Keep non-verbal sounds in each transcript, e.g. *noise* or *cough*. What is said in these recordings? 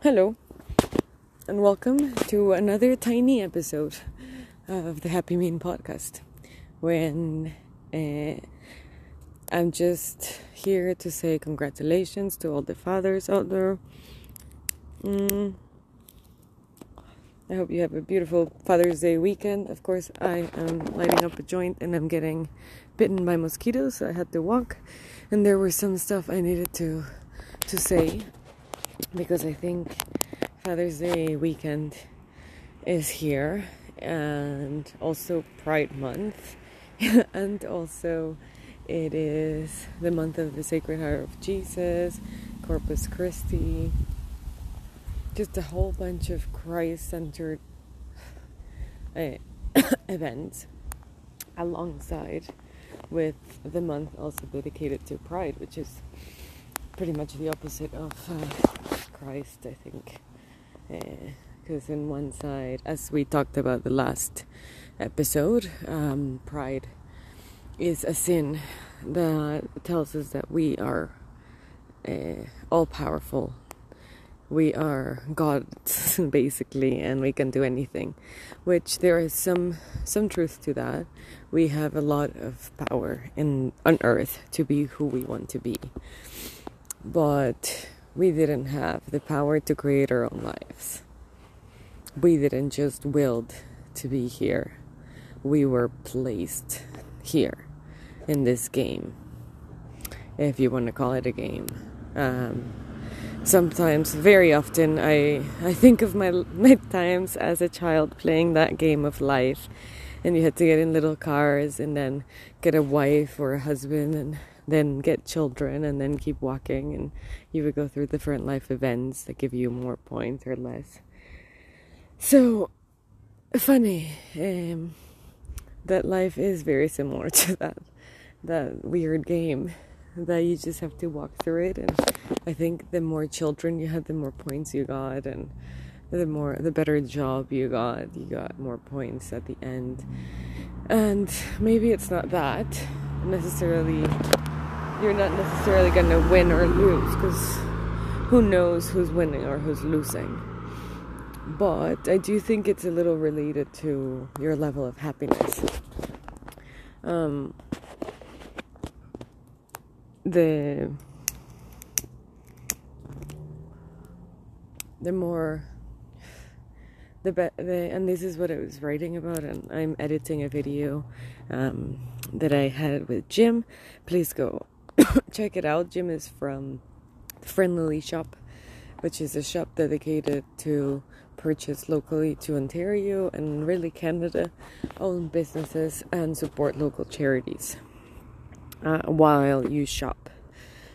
Hello, and welcome to another tiny episode of the Happy Mean podcast. When uh, I'm just here to say congratulations to all the fathers out there. Mm. I hope you have a beautiful Father's Day weekend. Of course, I am lighting up a joint and I'm getting bitten by mosquitoes, so I had to walk. And there was some stuff I needed to to say because I think Father's Day weekend is here and also Pride Month. *laughs* And also it is the month of the Sacred Heart of Jesus, Corpus Christi, just a whole bunch of Christ centered uh, *coughs* events alongside with the month also dedicated to Pride, which is pretty much the opposite of uh, Christ, I think. Because uh, in one side, as we talked about the last episode, um, pride is a sin that tells us that we are uh, all powerful. We are gods, *laughs* basically, and we can do anything. Which there is some some truth to that. We have a lot of power in on earth to be who we want to be but we didn't have the power to create our own lives. We didn't just willed to be here. We were placed here in this game, if you want to call it a game. Um, sometimes, very often, I I think of my my times as a child playing that game of life, and you had to get in little cars and then get a wife or a husband and then get children and then keep walking and you would go through different life events that give you more points or less. So funny um, that life is very similar *laughs* to that that weird game that you just have to walk through it. And i think the more children you had the more points you got and the more the better job you got you got more points at the end. And maybe it's not that necessarily you're not necessarily going to win or lose because who knows who's winning or who's losing. But I do think it's a little related to your level of happiness. Um, the the more the, be- the and this is what I was writing about and I'm editing a video um, that I had with Jim. Please go *coughs* check it out. Jim is from Friendly Shop, which is a shop dedicated to purchase locally to Ontario and really Canada owned businesses and support local charities uh, while you shop.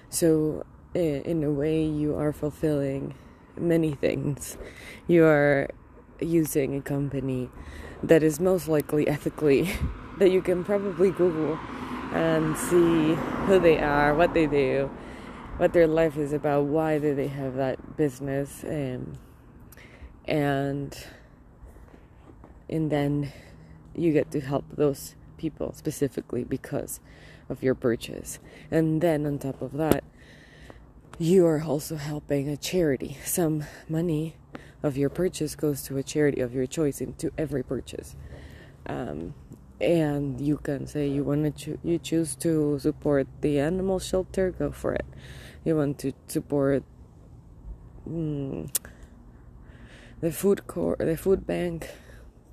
So, in a way, you are fulfilling many things. You are using a company that is most likely ethically, *laughs* that you can probably Google and see who they are, what they do, what their life is about, why do they have that business, um, and and then you get to help those people specifically because of your purchase. And then on top of that, you are also helping a charity. Some money of your purchase goes to a charity of your choice into every purchase. Um, and you can say you want to cho- you choose to support the animal shelter go for it. You want to support mm, the food court the food bank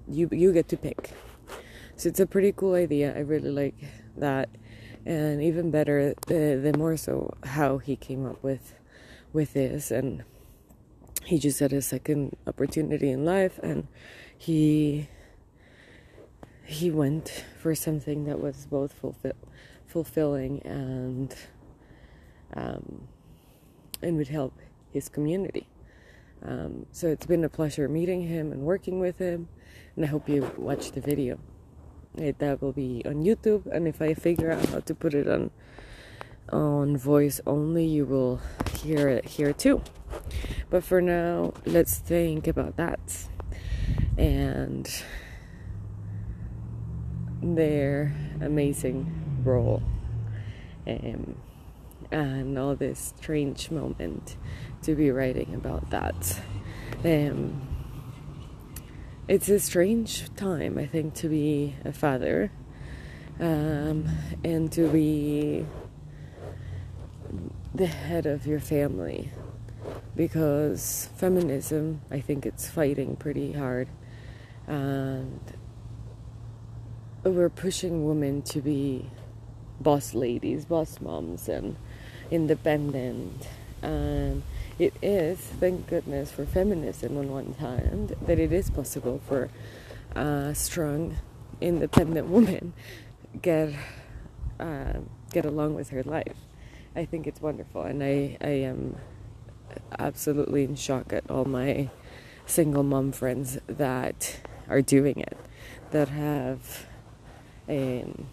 you you get to pick. So it's a pretty cool idea i really like that. And even better the the more so how he came up with with this. And he just had a second opportunity in life and he he went for something that was both fulfill, fulfilling and um, and would help his community. Um, so it's been a pleasure meeting him and working with him, and I hope you watch the video. It, that will be on YouTube, and if I figure out how to put it on on voice only, you will hear it here too. But for now, let's think about that and their amazing role. Um, and all this strange moment to be writing about that. Um, it's a strange time, I think, to be a father um, and to be the head of your family. Because feminism, I think it's fighting pretty hard, and we're pushing women to be boss ladies, boss moms, and independent. And it is, thank goodness, for feminism on one hand, that it is possible for a strong, independent woman get uh, get along with her life. I think it's wonderful, and I I am absolutely in shock at all my single mom friends that are doing it, that have um,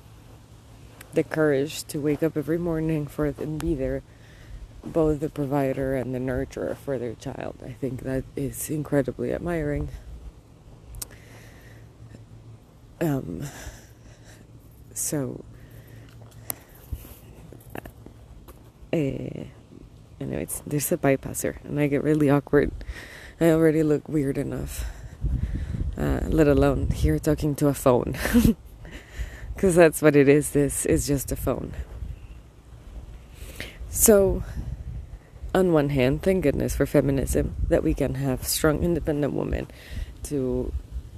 the courage to wake up every morning for and be there, both the provider and the nurturer for their child. I think that is incredibly admiring. Um, so, uh, anyways, there's a bypasser, and I get really awkward. I already look weird enough, uh, let alone here talking to a phone. *laughs* Because that's what it is. This is just a phone. So, on one hand, thank goodness for feminism that we can have strong, independent women to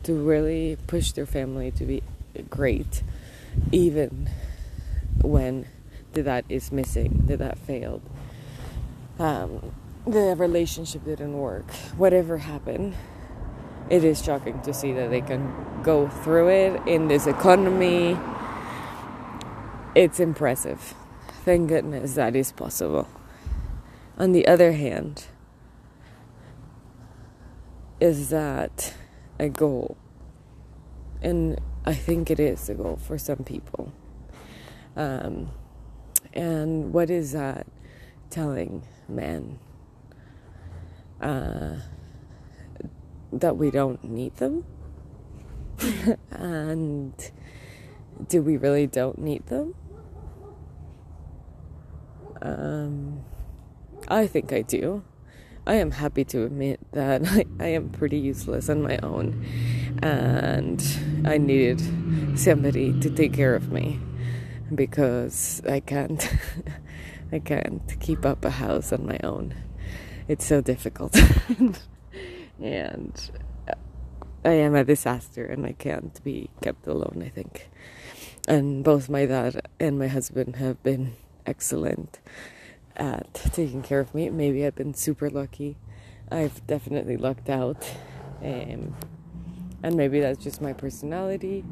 to really push their family to be great, even when that is missing, that that failed um, the relationship didn't work, whatever happened, it is shocking to see that they can go through it in this economy. It's impressive. Thank goodness that is possible. On the other hand, is that a goal? And I think it is a goal for some people. Um, and what is that telling men uh, that we don't need them *laughs* and do we really don't need them um, i think i do i am happy to admit that I, *laughs* I am pretty useless on my own and i needed somebody to take care of me because i can't *laughs* I can't keep up a house on my own. It's so difficult. And I am a disaster and I can't be kept alone, I think. And both my dad and my husband have been excellent at taking care of me. Maybe I've been super lucky. I've definitely lucked out. Um, and maybe that's just my personality.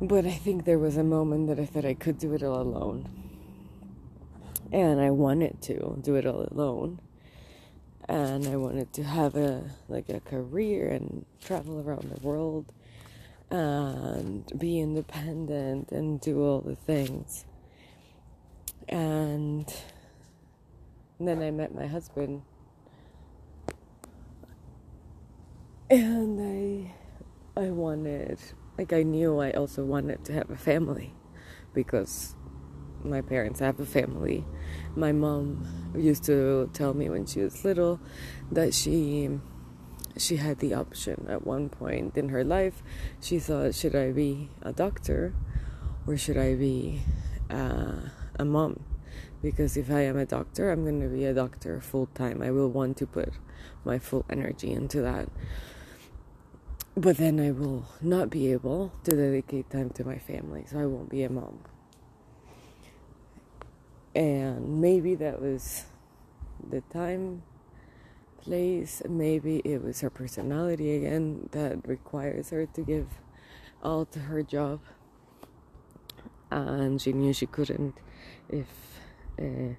But I think there was a moment that I thought I could do it all alone and I wanted to do it all alone. And I wanted to have a like a career and travel around the world and be independent and do all the things. And then I met my husband. And I I wanted like I knew I also wanted to have a family because my parents I have a family. My mom used to tell me when she was little that she she had the option at one point in her life. She thought, should I be a doctor or should I be uh, a mom? Because if I am a doctor, I'm going to be a doctor full time. I will want to put my full energy into that. But then I will not be able to dedicate time to my family, so I won't be a mom. And maybe that was the time, place, maybe it was her personality again that requires her to give all to her job. And she knew she couldn't if uh,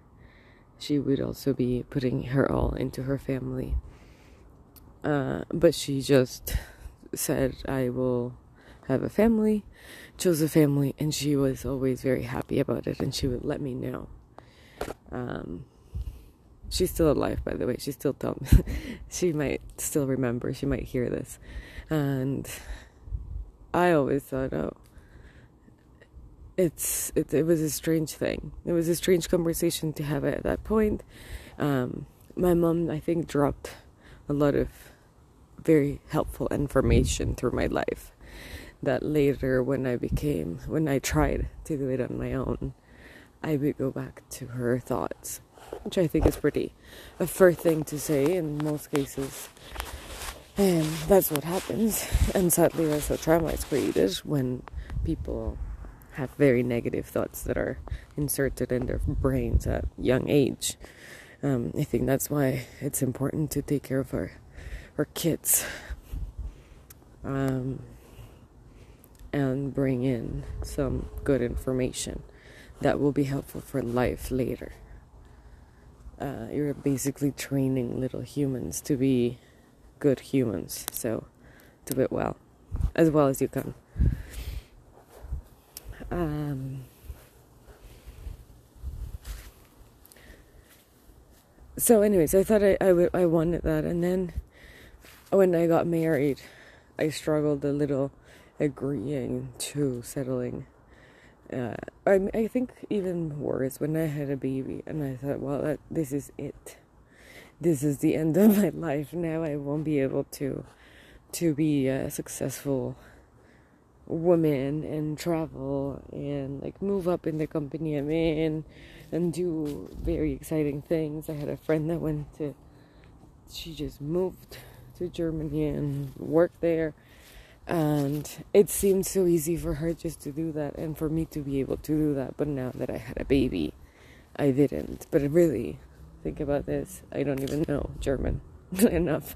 she would also be putting her all into her family. Uh, but she just said, I will have a family, chose a family, and she was always very happy about it, and she would let me know. Um, she's still alive, by the way. She still me. *laughs* she might still remember. She might hear this, and I always thought, oh, it's it, it was a strange thing. It was a strange conversation to have at that point. Um, my mom, I think, dropped a lot of very helpful information through my life that later when I became when I tried to do it on my own I would go back to her thoughts which I think is pretty a fair thing to say in most cases. And that's what happens. And sadly that's what trauma is created when people have very negative thoughts that are inserted in their brains at young age. Um, I think that's why it's important to take care of our our kids um, and bring in some good information that will be helpful for life later. Uh, you're basically training little humans to be good humans, so do it well, as well as you can. Um, so, anyways, I thought I, I, w- I wanted that, and then when I got married, I struggled a little agreeing to settling. Uh, I, I think even worse when I had a baby and I thought, well, that, this is it. This is the end of my life. Now I won't be able to to be a successful woman and travel and like move up in the company I'm in and do very exciting things. I had a friend that went to she just moved to Germany and worked there. And it seemed so easy for her just to do that and for me to be able to do that. But now that I had a baby, I didn't. But really, think about this I don't even know German *laughs* enough.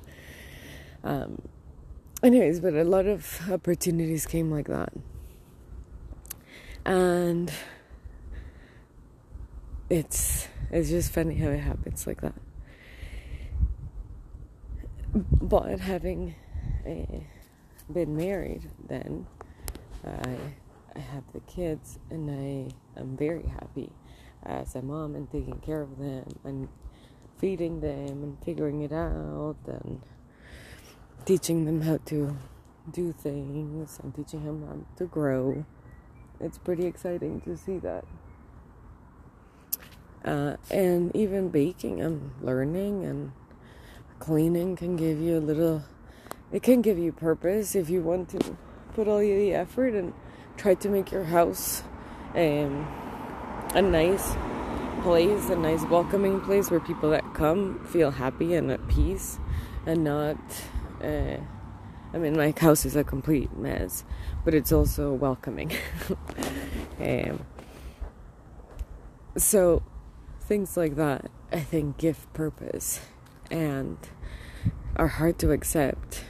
Um, anyways, but a lot of opportunities came like that. And it's it's just funny how it happens like that but having uh, been married, then I, I have the kids, and I am very happy as a mom and taking care of them and feeding them and figuring it out and teaching them how to do things and teaching them how to grow. It's pretty exciting to see that. Uh, and even baking, I'm learning and cleaning can give you a little it can give you purpose if you want to put all the effort and try to make your house um, a nice place, a nice welcoming place where people that come feel happy and at peace and not. Uh, I mean, my house is a complete mess, but it's also welcoming. *laughs* um, so, things like that, I think, give purpose and are hard to accept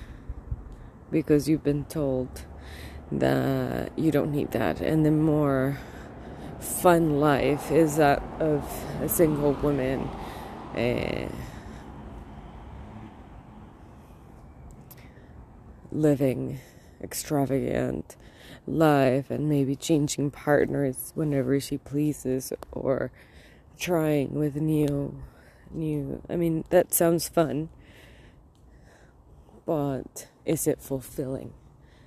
because you've been told that you don't need that and the more fun life is that of a single woman uh, living extravagant life and maybe changing partners whenever she pleases or trying with new new. I mean, that sounds fun, but is it fulfilling?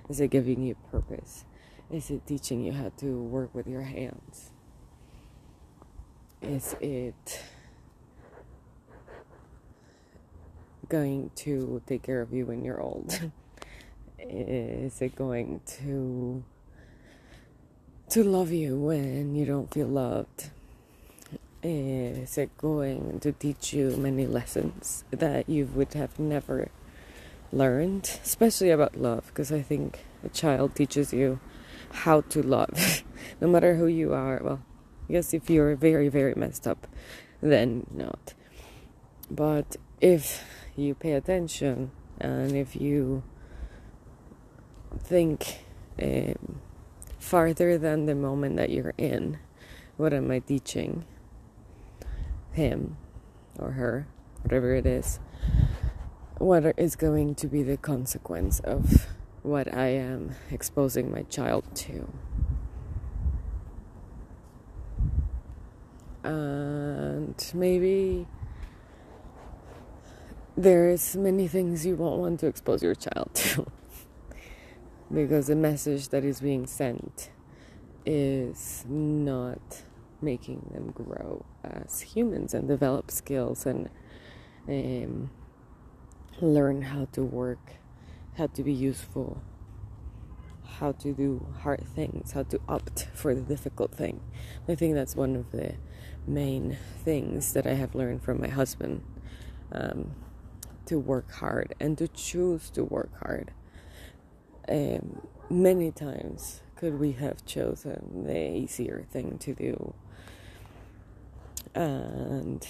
Is it giving you purpose? Is it teaching you how to work with your hands? Is it going to take care of you when you're old? *laughs* is it going to to love you when you don't feel loved? is it going to teach you many lessons that you would have never learned, especially about love, because I think a child teaches you how to love, *laughs* no matter who you are. Well, I guess if you're very, very messed up, then not. But if you pay attention and if you think um, farther than the moment that you're in, what am I teaching? him or her, whatever it is, what is going to be the consequence of what I am exposing my child to. And maybe there's many things you won't want to expose your child to *laughs* because the message that is being sent is not making them grow as humans and develop skills and um, learn how to work, how to be useful, how to do hard things, how to opt for the difficult thing. I think that's one of the main things that I have learned from my husband um, to work hard and to choose to work hard. Um, many times could we have chosen the easier thing to do and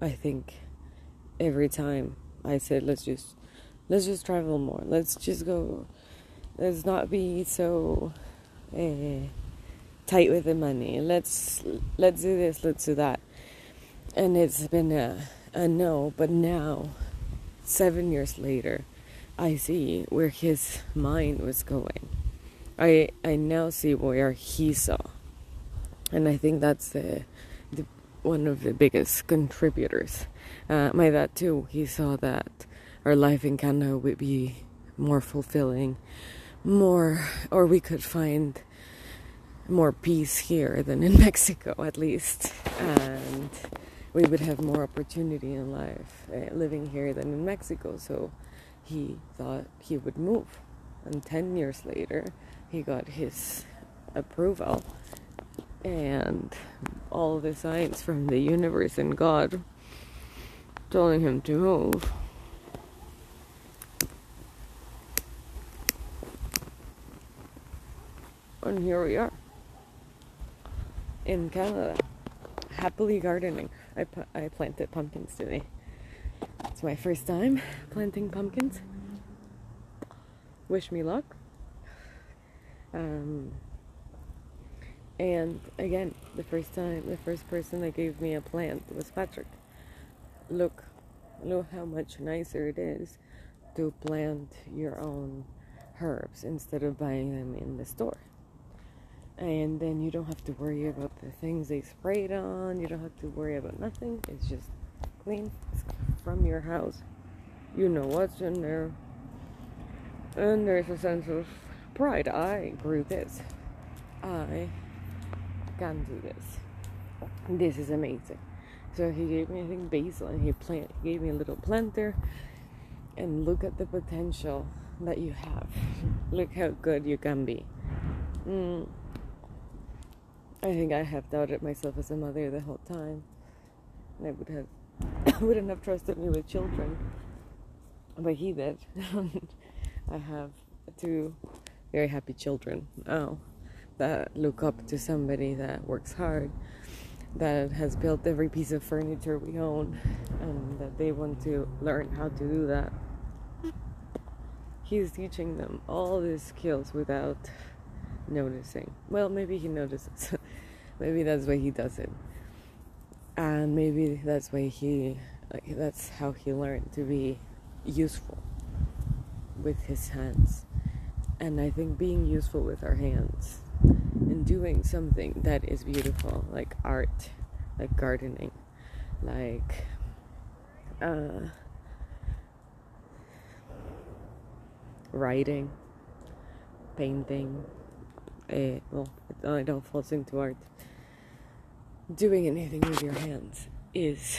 I think every time I said let's just let's just travel more. Let's just go let's not be so uh, tight with the money. Let's let's do this let's do that. And it's been a, a no but now seven years later I see where his mind was going. I I now see where he saw. And I think that's the, the one of the biggest contributors. Uh, my dad too. He saw that our life in Canada would be more fulfilling, more, or we could find more peace here than in *laughs* Mexico, at least, and we would have more opportunity in life uh, living here than in Mexico. So he thought he would move, and ten years later, he got his approval and all the signs from the universe and God telling him to move. And here we are in Canada, happily gardening. I, I planted pumpkins today. It's my first time planting pumpkins. Wish me luck. Um, and again, the first time, the first person that gave me a plant was Patrick. Look, look how much nicer it is to plant your own herbs instead of buying them in the store. And then you don't have to worry about the things they sprayed on, you don't have to worry about nothing. It's just clean from your house. You know what's in there. And there's a sense of pride. I grew this. I can do this. This is amazing. So he gave me, I think, basil, and he plant he gave me a little planter. And look at the potential that you have. look how good you can be. Mm. I think I have doubted myself as a mother the whole time. And I would have *coughs* wouldn't have trusted me with children. But he did. *laughs* I have two very happy children. Oh that look up to somebody that works hard, that has built every piece of furniture we own, and that they want to learn how to do that. He's teaching them all these skills without noticing. Well, maybe he notices. *laughs* maybe that's why he does it. And maybe that's why he, like, that's how he learned to be useful with his hands. And I think being useful with our hands and doing something that is beautiful, like art, like gardening, like uh, writing, painting. Uh, well, it all falls into art. Doing anything with your hands is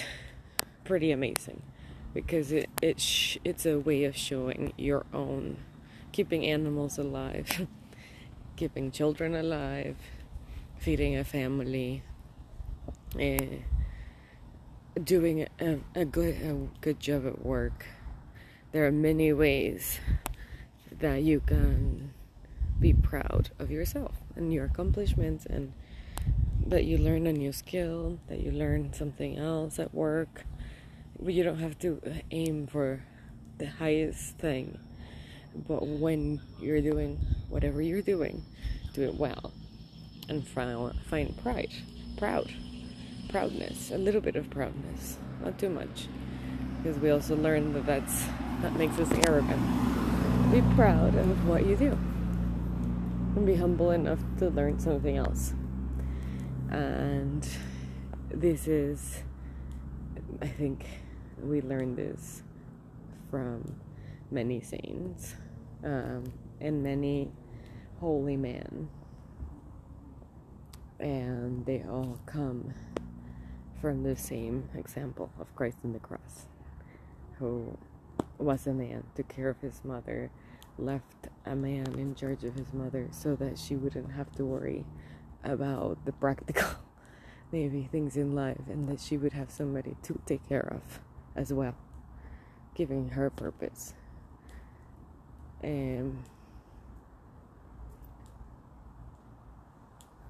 pretty amazing because it it sh- it's a way of showing your own keeping animals alive *laughs* keeping children alive, feeding a family, uh, doing a, a good a good job at work. There are many ways that you can be proud of yourself and your accomplishments and that you learn a new skill, that you learn something else at work. But you don't have to aim for the highest thing but when you're doing whatever you're doing, do it well and find pride, proud, proudness, a little bit of proudness, not too much, because we also learn that that's that makes us arrogant. Be proud of what you do, and be humble enough to learn something else. And this is, I think, we learned this from many saints um, and many holy men. And they all come from the same example of Christ in the cross, who was a man, took care of his mother, left a man in charge of his mother so that she wouldn't have to worry about the practical *laughs* maybe things in life and that she would have somebody to take care of as well giving her purpose and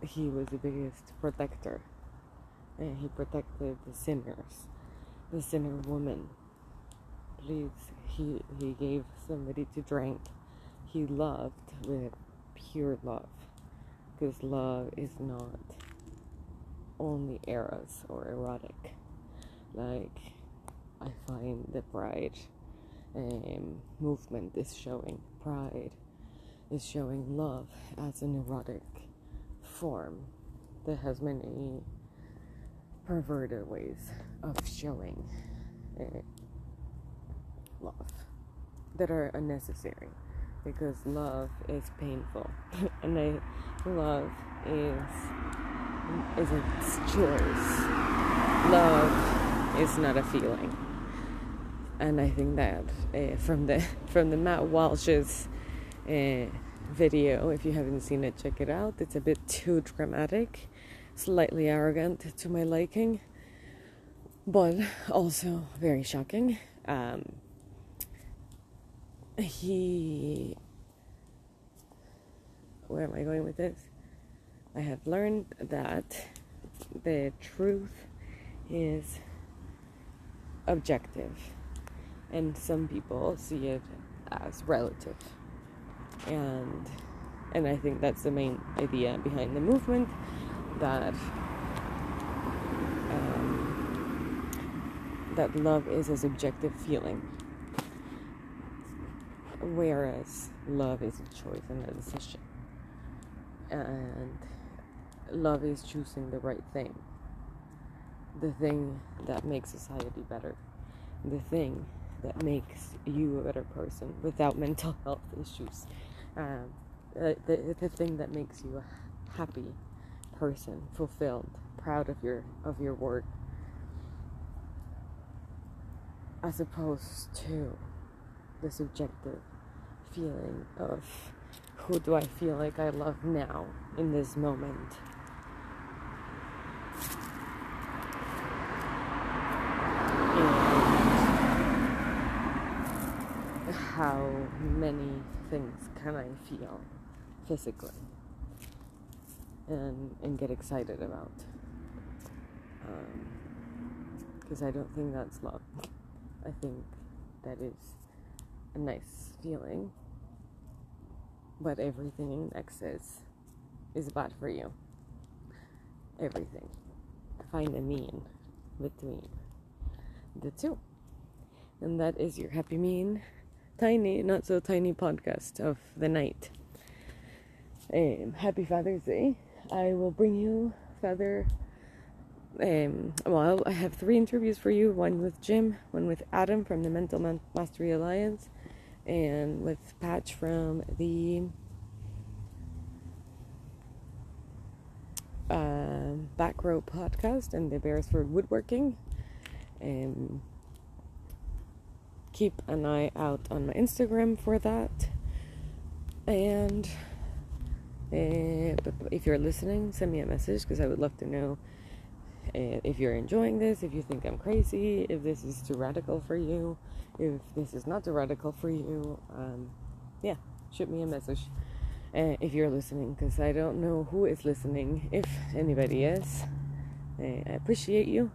he was the biggest protector. And he protected the sinners the sinner woman. Please he he gave somebody to drink. He loved with pure love because love is not only eros or erotic. Like i find the pride um, movement is showing pride is showing love as an erotic form. That has many perverted ways of showing uh, love that are unnecessary because love is painful. *laughs* And I, love is is a choice. Love is not a feeling and I think that uh, from the *laughs* from the Matt Walsh's uh, video if you haven't seen it check it out. It's a bit too dramatic slightly arrogant to my liking but also very shocking. Um, he where am I going with this? I have learned that the truth is objective and some people see it as relative. And and I think that's the main idea behind the movement that um, that love is a subjective feeling. Whereas love is a choice and a decision. And love is choosing the right thing. The thing that makes society better. The thing that makes you a better person without mental *laughs* health issues um, the, the, thing that makes you a happy person fulfilled proud of your of your work as opposed to the subjective feeling of who do I feel like I love now in this moment? And how many things can I feel physically and, and get excited about? Because um, I don't think that's love. I think that is a nice feeling but everything in excess is bad for you. Everything. Find a mean between the two. And that is your happy mean, tiny, not so tiny podcast of the night. Um, happy Father's Day. I will bring you Father. Um, well, I have three interviews for you one with Jim, one with Adam from the Mental Mastery Alliance, and with Patch from the uh, Back Row podcast and the Beresford Woodworking. Um, keep an eye out on my Instagram for that. And uh, if you're listening, send me a message because I would love to know uh, if you're enjoying this, if you think I'm crazy, if this is too radical for you if this is not too radical for you, um, yeah, shoot me a message uh, if you're listening, because I don't know who is listening. If anybody is, I appreciate you.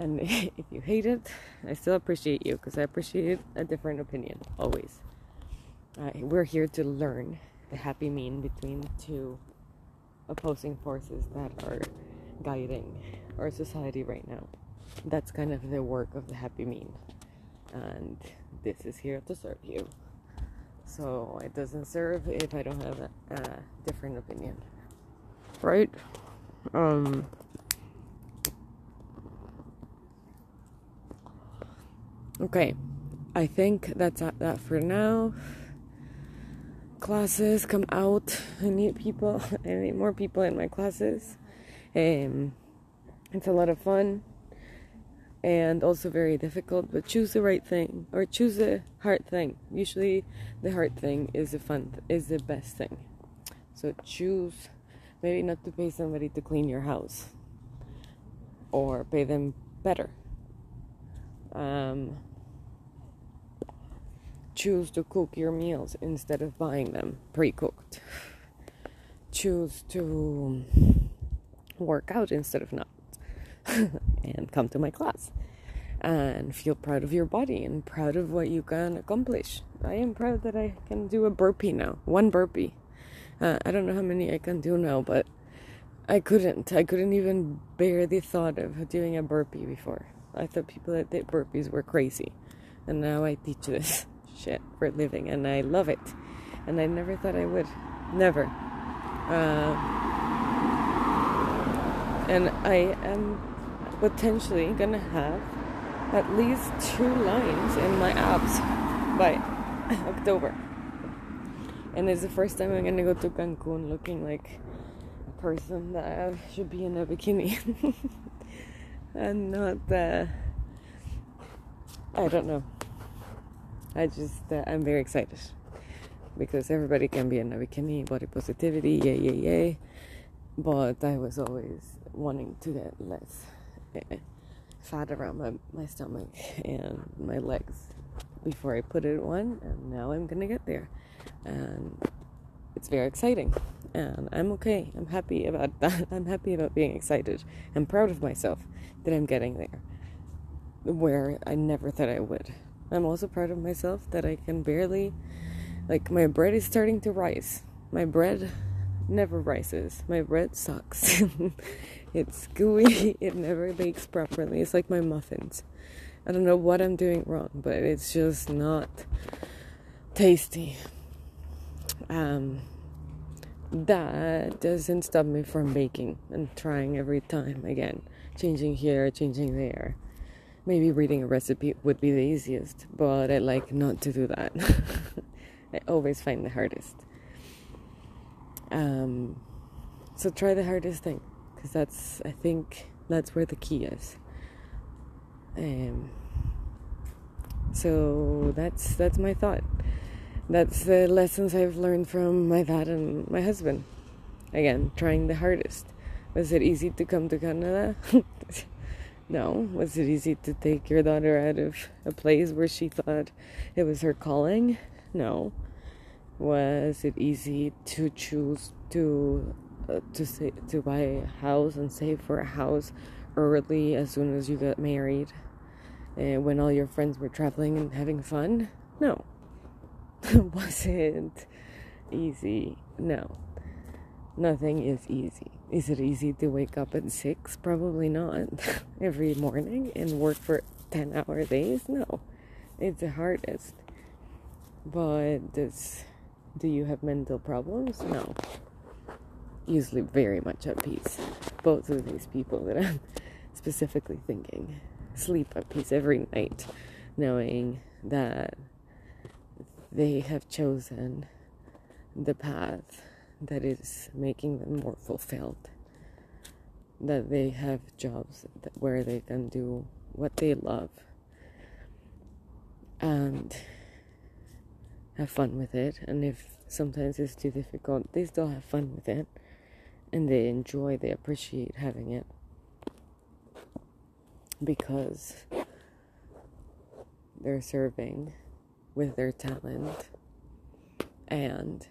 And *laughs* if you hate it, I still appreciate you because I appreciate a different opinion always. Uh, we're here to learn the happy mean between two opposing forces that are guiding our society right now. That's kind of the work of the happy mean and this is here to serve you. So it doesn't serve if I don't have a, a different opinion, right? Um. Okay, I think that's that for now. classes, come out. I need people. *laughs* I need more people in my classes. Um, it's a lot of fun and also very difficult, but choose the right thing or choose the hard thing. Usually, the hard thing is the fun, is the best thing. So choose maybe not to pay somebody to clean your house or pay them better. Um, choose to cook your meals instead of buying them pre-cooked. Choose to work out instead of not. *laughs* and come to my class and feel proud of your body and proud of what you can accomplish. I am proud that I can do a burpee now, one burpee. Uh, I don't know how many I can do now, but I couldn't. I couldn't even bear the thought of doing a burpee before. I thought people that did burpees were crazy, and now I teach this *laughs* shit for living, and I love it. And I never thought I would, never. Uh, and I am potentially gonna have at least two lines in my abs by *laughs* October. And it's the first time I'm gonna go to Cancun looking like a person that should be in a bikini *laughs* and not uh, I don't know. I just uh, I'm very excited because everybody can be in a bikini, body positivity, yay yay yay. But I was always wanting to get less fat around my, my stomach and my legs before I put it on, and now I'm gonna get there. And it's very exciting, and I'm okay. I'm happy about *laughs* that. I'm happy about being excited. I'm proud of myself that I'm getting there where I never thought I would. I'm also proud of myself that I can barely, like, my bread is starting to rise. My bread never rises. My bread sucks. *laughs* it's gooey. *laughs* It never bakes properly. It's like my muffins. I don't know what I'm doing wrong, but it's just not tasty. Um, that doesn't stop me from baking and trying every time again, changing here, changing there. Maybe reading a recipe would be the easiest, but I like not to do that. *laughs* I always find the hardest. Um, so try the hardest thing, because that's I think that's where the key is. Um, so that's that's my thought. That's the lessons I've learned from my dad and my husband. Again, trying the hardest. Was it easy to come to Canada? *laughs* no. Was it easy to take your daughter out of a place where she thought it was her calling? No. Was it easy to choose to uh, to say, to buy a house and save for a house early as soon as you got married? Uh, when all your friends were traveling and having fun? No. *laughs* Was it easy. No. Nothing is easy is it easy to wake up at six probably not *laughs* every morning and work for 10 hour days no it's the hardest but it's do you have mental problems? No. Usually very much at peace. Both of these people that I'm *laughs* specifically thinking sleep at peace every night, knowing that they have chosen the path that is making them more fulfilled. That they have jobs where they can do what they love. And have fun with it. And if sometimes it's too difficult, they still have fun with it. And they enjoy, they appreciate having it. Because they're serving with their talent. And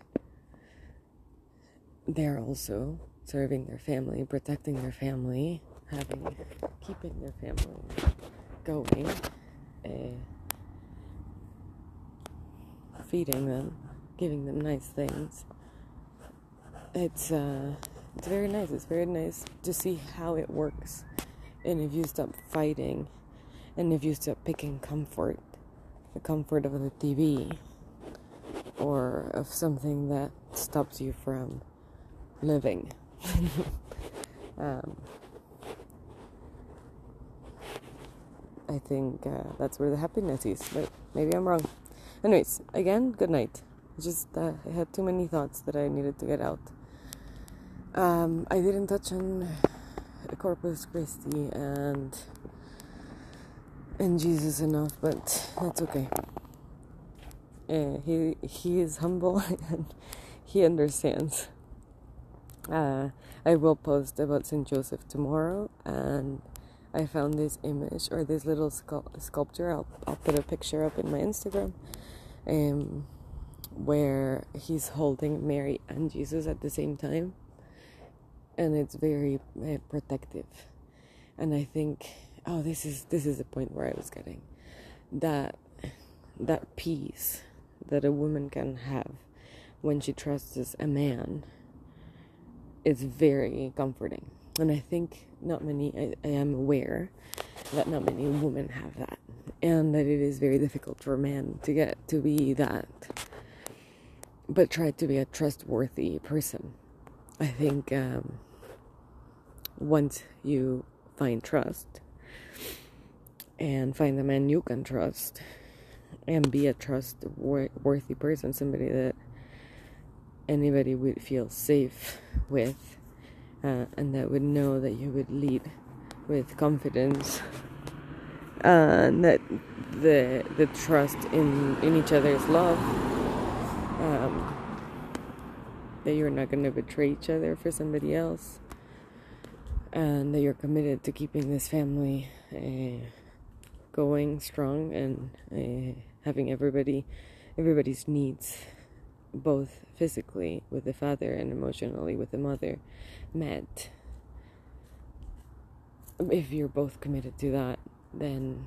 they're also serving their family, protecting their family, having, keeping their family going. Uh, feeding them, giving them nice things. It's uh, it's very nice. It's very nice to see how it works, and if you stop fighting, and if you stop picking comfort, the comfort of the TV, or of something that stops you from living. *laughs* um, I think uh, that's where the happiness is, but maybe I'm wrong. Anyways, again, good night. just uh, I had too many thoughts that I needed to get out. Um, I didn't touch on Corpus Christi and and Jesus enough, but that's okay. Uh, he he is humble *laughs* and he understands. Uh, I will post about Saint Joseph tomorrow, and I found this image or this little sculpture. I'll I'll put a picture up in my Instagram, um, where he's holding Mary and Jesus at the same time, and it's very uh, protective. And I think, oh, this is this is the point where I was getting that that peace that a woman can have when she trusts a man is very comforting. And I think not many, I, I am aware that not many women have that. And that it is very difficult for men to get to be that. But try to be a trustworthy person. I think um, once you find trust and find a man you can trust and be a trustworthy person, somebody that anybody would feel safe with, uh, and that would know that you would lead with confidence, uh, and that the the trust in in each other's love, um, that you're not going to betray each other for somebody else, and that you're committed to keeping this family. Uh, going strong and uh, having everybody everybody's needs both physically with the father and emotionally with the mother met if you're both committed to that then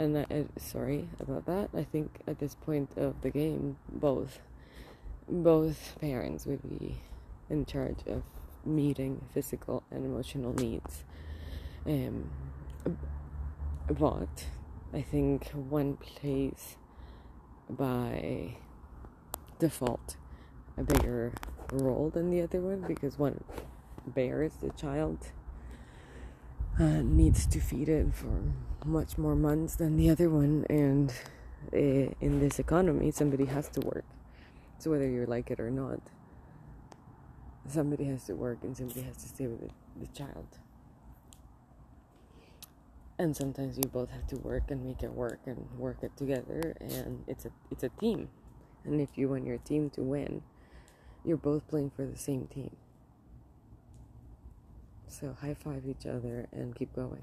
and sorry about that. I think at this point of the game both both parents would be in charge of meeting physical and emotional needs. Um, but I think one plays by default a bigger role than the other one because one bears the child uh, needs to feed it for much more months than the other one and uh, in this economy somebody has to work. So whether you like it or not somebody has to work and somebody has to stay with the, the child and sometimes you both have to work and make it work and work it together and it's a it's a team. And if you want your team to win you're both playing for the same team. So high five each other and keep going.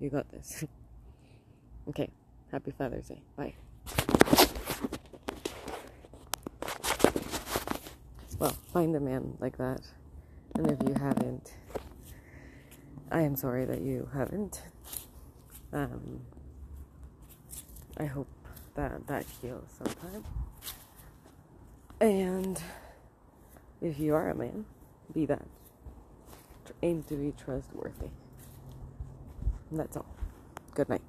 You got this. *laughs* Okay. Happy father's day. Bye. Well find a man like that. And if you haven't i am sorry that you haven't um, I hope that that heals sometime. And if you are a man, be that. Aim to be trustworthy. That's all. Good night.